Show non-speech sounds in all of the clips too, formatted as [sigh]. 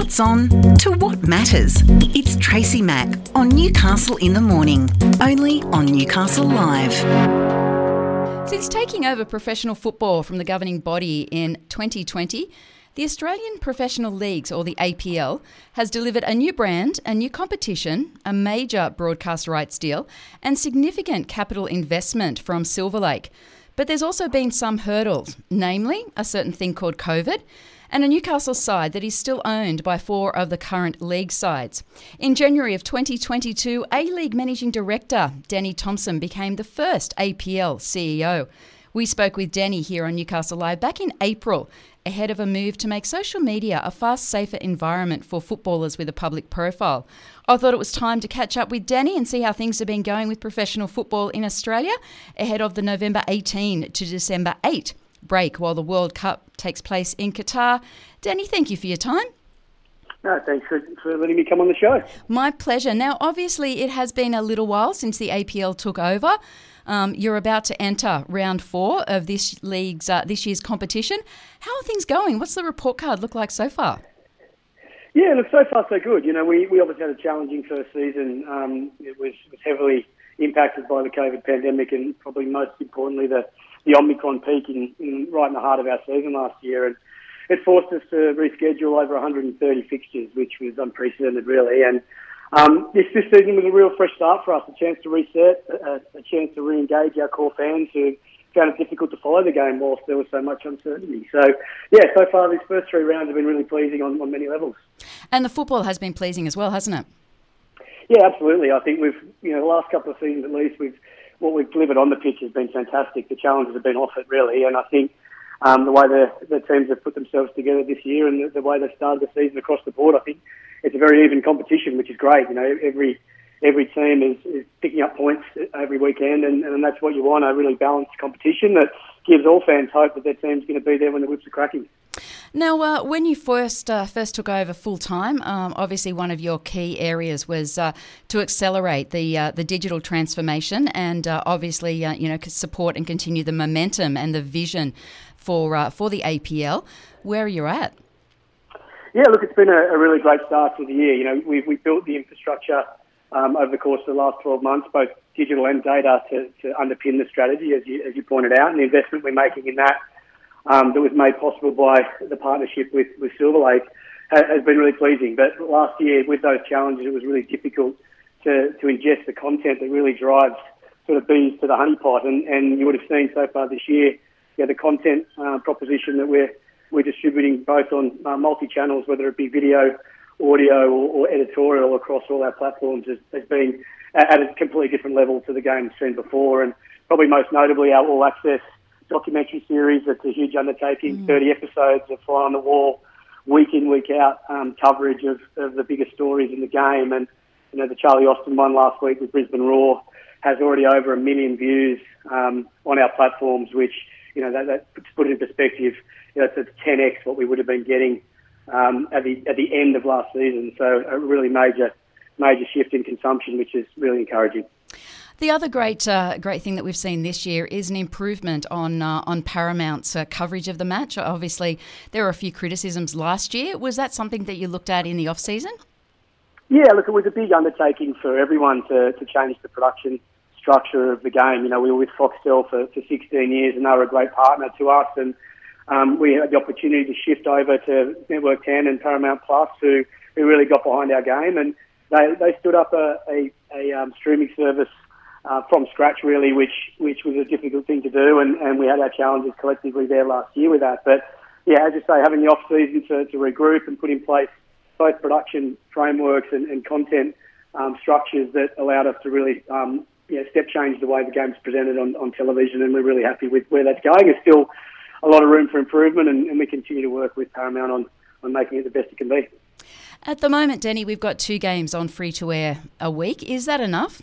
What's on to what matters, it's Tracy Mack on Newcastle in the Morning, only on Newcastle Live. Since taking over professional football from the governing body in 2020, the Australian Professional Leagues, or the APL, has delivered a new brand, a new competition, a major broadcast rights deal, and significant capital investment from Silver Lake. But there's also been some hurdles, namely a certain thing called COVID and a Newcastle side that is still owned by four of the current league sides. In January of 2022, A League Managing Director Danny Townsend became the first APL CEO. We spoke with Danny here on Newcastle Live back in April ahead of a move to make social media a far safer environment for footballers with a public profile. I thought it was time to catch up with Danny and see how things have been going with professional football in Australia ahead of the November 18 to December 8 break while the World Cup takes place in Qatar. Danny, thank you for your time. No, thanks for, for letting me come on the show. My pleasure. Now, obviously, it has been a little while since the APL took over. Um, you're about to enter round four of this league's uh, this year's competition. How are things going? What's the report card look like so far? Yeah, look, so far so good. You know, we, we obviously had a challenging first season. Um, it was, was heavily impacted by the COVID pandemic and probably most importantly the the Omicron peak in, in right in the heart of our season last year, and it forced us to reschedule over 130 fixtures, which was unprecedented, really. And um, this this season was a real fresh start for us, a chance to reset, a, a chance to re-engage our core fans who found it difficult to follow the game whilst there was so much uncertainty. So, yeah, so far these first three rounds have been really pleasing on, on many levels. And the football has been pleasing as well, hasn't it? Yeah, absolutely. I think we've, you know, the last couple of seasons at least, we've what we've delivered on the pitch has been fantastic. The challenges have been off it really, and I think um, the way the, the teams have put themselves together this year and the, the way they've started the season across the board, I think it's a very even competition, which is great. You know, every every team is, is picking up points every weekend, and, and that's what you want a really balanced competition that gives all fans hope that their team's going to be there when the whips are cracking. Now, uh, when you first uh, first took over full time, um, obviously one of your key areas was uh, to accelerate the uh, the digital transformation, and uh, obviously uh, you know support and continue the momentum and the vision for for the APL. Where are you at? Yeah, look, it's been a, a really great start to the year. You know, we we built the infrastructure um, over the course of the last 12 months, both digital and data, to, to underpin the strategy, as you as you pointed out, and the investment we're making in that um, that was made possible by the partnership with, with Silver Lake has, has been really pleasing. But last year, with those challenges, it was really difficult to, to ingest the content that really drives sort of bees to the honeypot. And, and you would have seen so far this year, yeah, the content uh, proposition that we're we're distributing both on uh, multi channels, whether it be video, audio, or, or, editorial across all our platforms, has, has been at a completely different level to the game seen before. And probably most notably, our all access documentary series. It's a huge undertaking, mm. 30 episodes of fly on the wall, week in, week out um, coverage of, of the biggest stories in the game. And, you know, the Charlie Austin one last week with Brisbane Roar has already over a million views um, on our platforms, which, you know, that, that puts put it in perspective, you know, it's 10x what we would have been getting um, at the at the end of last season. So a really major major shift in consumption, which is really encouraging. The other great uh, great thing that we've seen this year is an improvement on uh, on Paramount's uh, coverage of the match. Obviously, there were a few criticisms last year. Was that something that you looked at in the off season? Yeah, look, it was a big undertaking for everyone to, to change the production structure of the game. You know, we were with Foxtel for, for 16 years, and they were a great partner to us. And um, we had the opportunity to shift over to Network 10 and Paramount Plus, who, who really got behind our game. And they, they stood up a, a, a um, streaming service uh, from scratch, really, which which was a difficult thing to do, and, and we had our challenges collectively there last year with that. But yeah, as you say, having the off season to, to regroup and put in place both production frameworks and, and content um, structures that allowed us to really um, know, step change the way the game's presented on, on television, and we're really happy with where that's going. There's still a lot of room for improvement, and, and we continue to work with Paramount on, on making it the best it can be. At the moment, Danny, we've got two games on free to air a week. Is that enough?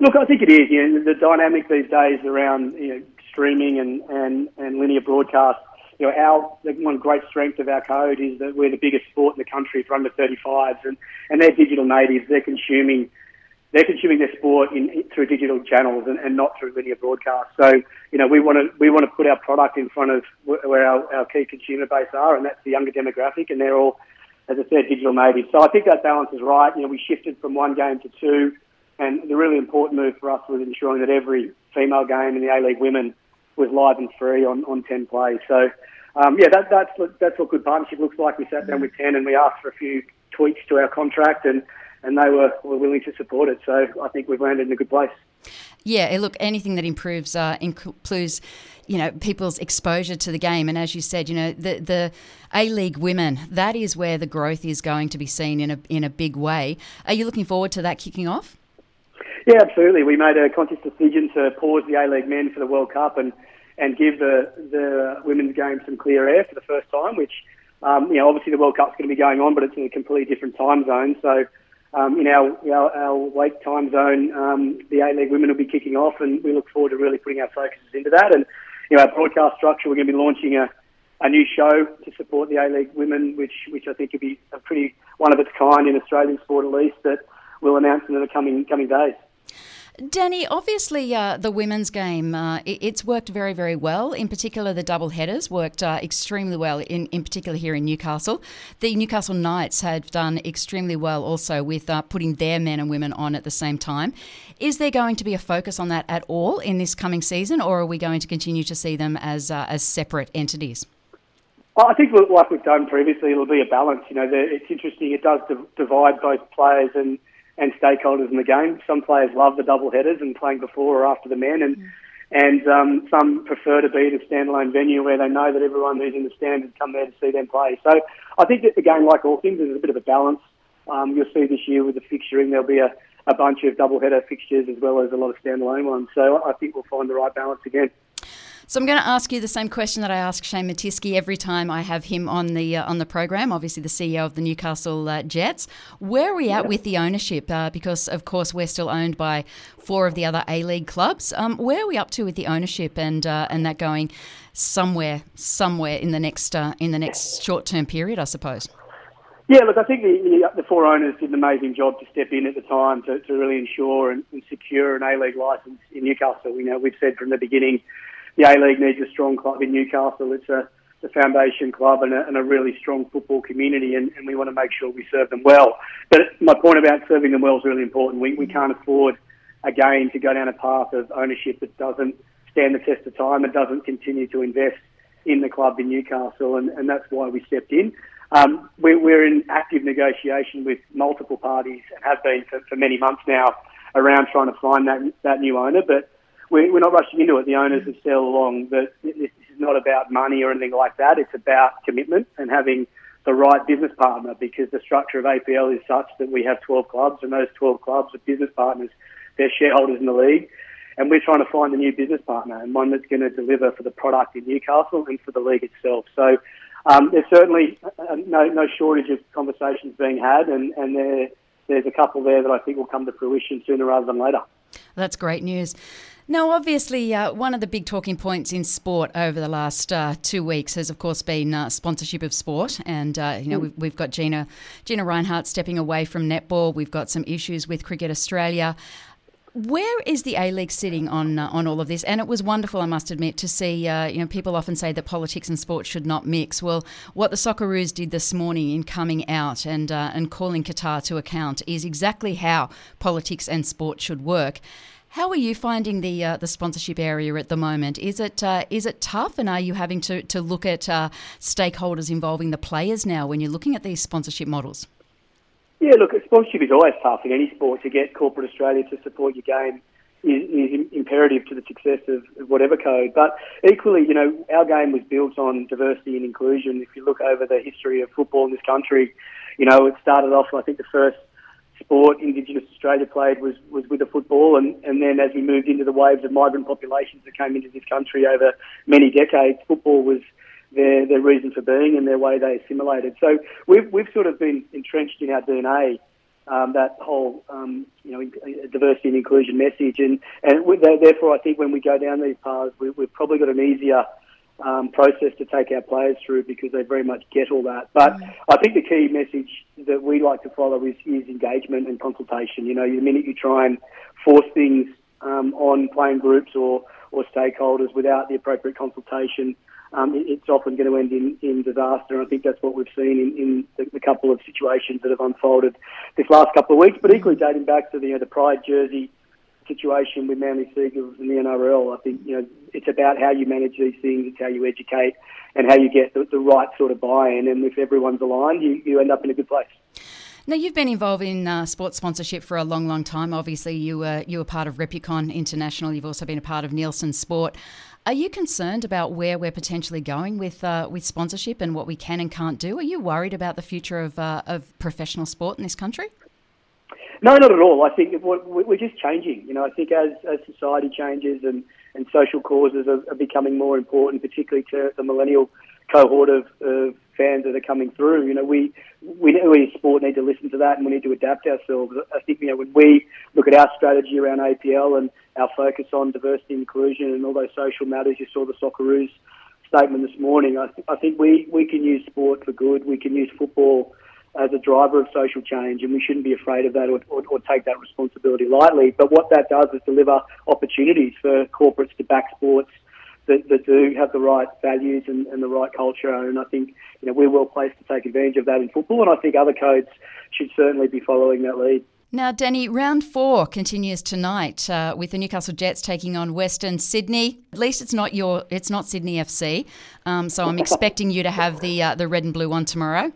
Look, I think it is. You know, the dynamic these days around you know, streaming and, and, and linear broadcast. You know, our one great strength of our code is that we're the biggest sport in the country for under 35s, and, and they're digital natives. They're consuming they're consuming their sport in, through digital channels and, and, not through linear broadcast. So, you know, we want to we want to put our product in front of where our, our key consumer base are, and that's the younger demographic, and they're all, as I said, digital natives. So I think that balance is right. You know, we shifted from one game to two, and the really important move for us was ensuring that every female game in the A League Women was live and free on, on 10 plays. So, um, yeah, that, that's that's what good partnership looks like. We sat down with 10 and we asked for a few tweaks to our contract, and and they were, were willing to support it. So I think we've landed in a good place. Yeah, look, anything that improves uh, improves, you know, people's exposure to the game, and as you said, you know, the the A League women, that is where the growth is going to be seen in a in a big way. Are you looking forward to that kicking off? Yeah, absolutely. We made a conscious decision to pause the A League men for the World Cup and and give the the women's game some clear air for the first time. Which, um, you know, obviously the World Cup's going to be going on, but it's in a completely different time zone. So um, in our, our, our wake time zone, um, the A League women will be kicking off, and we look forward to really putting our focuses into that. And you know, our broadcast structure, we're going to be launching a, a new show to support the A League women, which which I think will be a pretty one of its kind in Australian sport at least that we'll announce in the coming coming days. Danny, obviously uh, the women's game uh, it's worked very, very well. In particular, the double headers worked uh, extremely well, in, in particular here in Newcastle. The Newcastle Knights have done extremely well also with uh, putting their men and women on at the same time. Is there going to be a focus on that at all in this coming season, or are we going to continue to see them as, uh, as separate entities? Well, I think like we've done previously, it'll be a balance. You know, it's interesting. It does divide both players and and stakeholders in the game. Some players love the double headers and playing before or after the men, and mm. and um, some prefer to be at a standalone venue where they know that everyone who's in the stand has come there to see them play. So I think that the game, like all things, is a bit of a balance. Um, you'll see this year with the fixturing, there'll be a, a bunch of double header fixtures as well as a lot of standalone ones. So I think we'll find the right balance again. So I'm going to ask you the same question that I ask Shane Mattiske every time I have him on the uh, on the program. Obviously, the CEO of the Newcastle uh, Jets. Where are we at yeah. with the ownership? Uh, because of course we're still owned by four of the other A League clubs. Um, where are we up to with the ownership and uh, and that going somewhere somewhere in the next uh, in the next short term period, I suppose. Yeah, look, I think the, the, four owners did an amazing job to step in at the time to, to really ensure and, and secure an A League license in Newcastle. You know, we've said from the beginning the A League needs a strong club in Newcastle. It's a, a foundation club and a, and a, really strong football community, and, and, we want to make sure we serve them well. But my point about serving them well is really important. We, we can't afford again to go down a path of ownership that doesn't stand the test of time and doesn't continue to invest in the club in Newcastle, and, and that's why we stepped in. Um, we, we're in active negotiation with multiple parties and have been for, for many months now around trying to find that that new owner, but we're not rushing into it. The owners have said along this is not about money or anything like that. It's about commitment and having the right business partner because the structure of APL is such that we have 12 clubs and those 12 clubs are business partners. They're shareholders in the league. And we're trying to find a new business partner and one that's going to deliver for the product in Newcastle and for the league itself. So um, there's certainly uh, no, no shortage of conversations being had, and, and there, there's a couple there that I think will come to fruition sooner rather than later. That's great news. Now, obviously, uh, one of the big talking points in sport over the last uh, two weeks has, of course, been uh, sponsorship of sport. And, uh, you know, mm. we've, we've, got Gina, Gina Rinehart stepping away from netball. We've got some issues with Cricket Australia. Where is the A League sitting on uh, on all of this? And it was wonderful, I must admit, to see. Uh, you know, people often say that politics and sport should not mix. Well, what the Socceroos did this morning in coming out and and calling Qatar to account is exactly how politics and sport should work. How are you finding the uh, the sponsorship area at the moment? Is it uh, is it tough, and are you having to, to look at uh, stakeholders involving the players now when you're looking at these sponsorship models? Yeah, look, sponsorship is always tough in any sport. To get corporate Australia to support your game is, is imperative to the success of, of whatever code. But equally, you know, our game was built on diversity and inclusion. If you look over the history of football in this country, you know, it started off. I think the first sport Indigenous Australia played was, was with the football, and, and then as we moved into the waves of migrant populations that came into this country over many decades, football was their their reason for being and their way they assimilated. So we've we've sort of been entrenched in our DNA. Um, that whole um, you know diversity and inclusion message, and and therefore I think when we go down these paths, we, we've probably got an easier um, process to take our players through because they very much get all that. But mm. I think the key message that we like to follow is, is engagement and consultation. You know, the minute you try and force things um, on playing groups or or stakeholders without the appropriate consultation, um, it's often going to end in, in disaster. And I think that's what we've seen in, in the, the, couple of situations that have unfolded this last couple of weeks. But equally dating back to the, you know, the Pride jersey situation with Manly Sea Eagles and the NRL, I think you know it's about how you manage these things, it's how you educate, and how you get the, the right sort of buy-in. And if everyone's aligned, you, you end up in a good place. Now you've been involved in uh, sports sponsorship for a long, long time. Obviously, you were you were part of Repucom International. You've also been a part of Nielsen Sport. Are you concerned about where we're potentially going with uh, with sponsorship and what we can and can't do? Are you worried about the future of uh, of professional sport in this country? No, not at all. I think we're just changing. You know, I think as, as society changes and, and social causes are, are becoming more important, particularly to the millennial cohort of, of fans that are coming through. You know, we we, we sport need to listen to that and we need to adapt ourselves. I think you know when we look at our strategy around APL and our focus on diversity and inclusion and all those social matters. You saw the Socceroos statement this morning. I, th- I think we, we can use sport for good. We can use football as a driver of social change, and we shouldn't be afraid of that or, or, or, take that responsibility lightly. But what that does is deliver opportunities for corporates to back sports that, that do have the right values and, and, the right culture. And I think you know we're well placed to take advantage of that in football, and I think other codes should certainly be following that lead. Now, Danny, round four continues tonight uh, with the Newcastle Jets taking on Western Sydney. At least it's not your, it's not Sydney FC. Um, so I'm [laughs] expecting you to have the uh, the red and blue one tomorrow.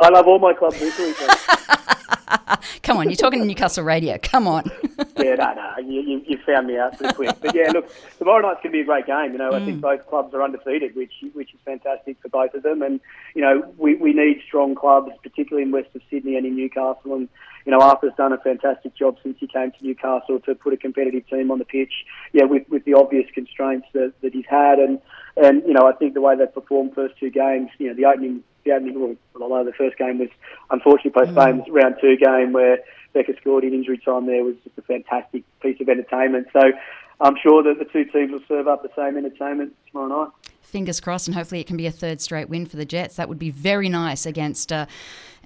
I love all my clubs equally. [laughs] [laughs] Come on, you're talking to Newcastle Radio. Come on. [laughs] yeah, no, no, you, you, you, found me out pretty quick. But yeah, look, tomorrow night's going to be a great game. You know, mm. I think mm. both clubs are undefeated, which which is fantastic for both of them. And you know, we, we need strong clubs, particularly in west of Sydney and in Newcastle. And you know, Arthur's done a fantastic job since he came to Newcastle to put a competitive team on the pitch. Yeah, with with the obvious constraints that, that he's had, and and you know, I think the way they've performed first two games, you know, the opening the opening, well, although the first game was unfortunately postponed, mm. round two game where Beka scored in injury time there was just a fantastic piece of entertainment. So I'm sure that the two teams will serve up the same entertainment tomorrow night. Fingers crossed, and hopefully it can be a third straight win for the Jets. That would be very nice against uh,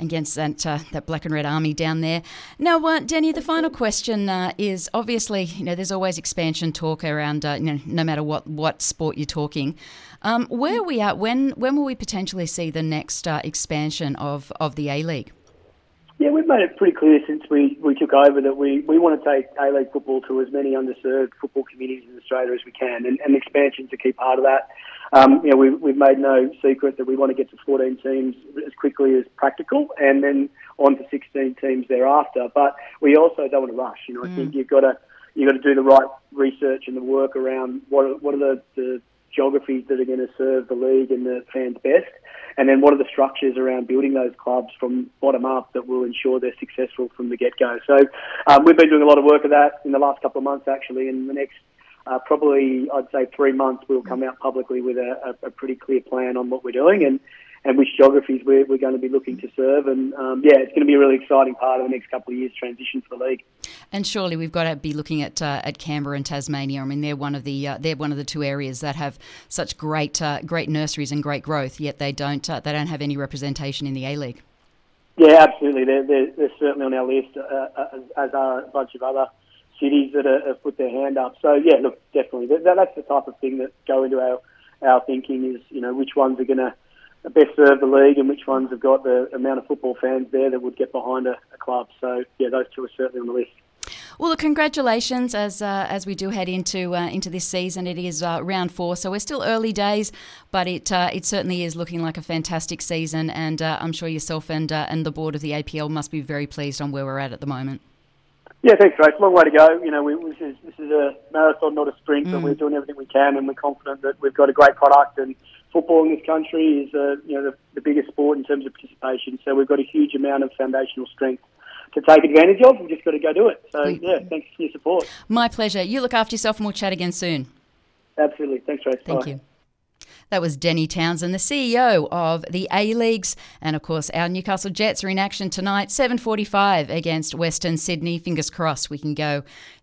against that uh, that black and red army down there. Now, uh, Danny, the final question uh, is obviously you know there's always expansion talk around uh, you know no matter what what sport you're talking. Um, where are we at? When when will we potentially see the next uh, expansion of, of the A League? Yeah, we've made it pretty clear since we, we took over that we, we want to take A League football to as many underserved football communities in Australia as we can, and, and expansion's a key part of that. Um, you know, we, we've made no secret that we want to get to 14 teams as quickly as practical, and then on to 16 teams thereafter. But we also don't want to rush. You know, mm. I think you've got to you've got to do the right research and the work around what are, what are the, the geographies that are going to serve the league and the fans best, and then what are the structures around building those clubs from bottom up that will ensure they're successful from the get go. So um, we've been doing a lot of work of that in the last couple of months, actually. In the next uh, probably, I'd say three months, we'll come out publicly with a, a, a pretty clear plan on what we're doing and and which geographies we're, we're going to be looking to serve. And um, yeah, it's going to be a really exciting part of the next couple of years' transition for the league. And surely we've got to be looking at uh, at Canberra and Tasmania. I mean, they're one of the uh, they're one of the two areas that have such great uh, great nurseries and great growth. Yet they don't uh, they don't have any representation in the A League. Yeah, absolutely. They're, they're, they're certainly on our list, uh, uh, as are a bunch of other cities that are, have put their hand up. So yeah, look, definitely that, that's the type of thing that go into our our thinking is you know which ones are going to best serve the league and which ones have got the amount of football fans there that would get behind a, a club. So yeah, those two are certainly on the list. Well, congratulations as uh, as we do head into uh, into this season. It is uh, round four, so we're still early days, but it uh, it certainly is looking like a fantastic season, and uh, I'm sure yourself and uh, and the board of the APL must be very pleased on where we're at at the moment. Yeah, thanks, Trace. Long way to go. You know, we, this is this is a marathon, not a sprint, mm. but we're doing everything we can, and we're confident that we've got a great product and football in this country is uh, you know the, the biggest sport in terms of participation. So we've got a huge amount of foundational strength to take advantage of. We've just got to go do it. So yeah, thanks for your support. My pleasure. You look after yourself, and we'll chat again soon. Absolutely. Thanks, Trace. Thank Bye. you. That was Danny Townsend, the CEO of the A Leagues, and of course our Newcastle Jets are in action tonight, 7:45 against Western Sydney. Fingers crossed we can go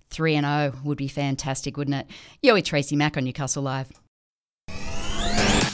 3 and 0 would be fantastic, wouldn't it? You're with Tracy Mack on Newcastle Live.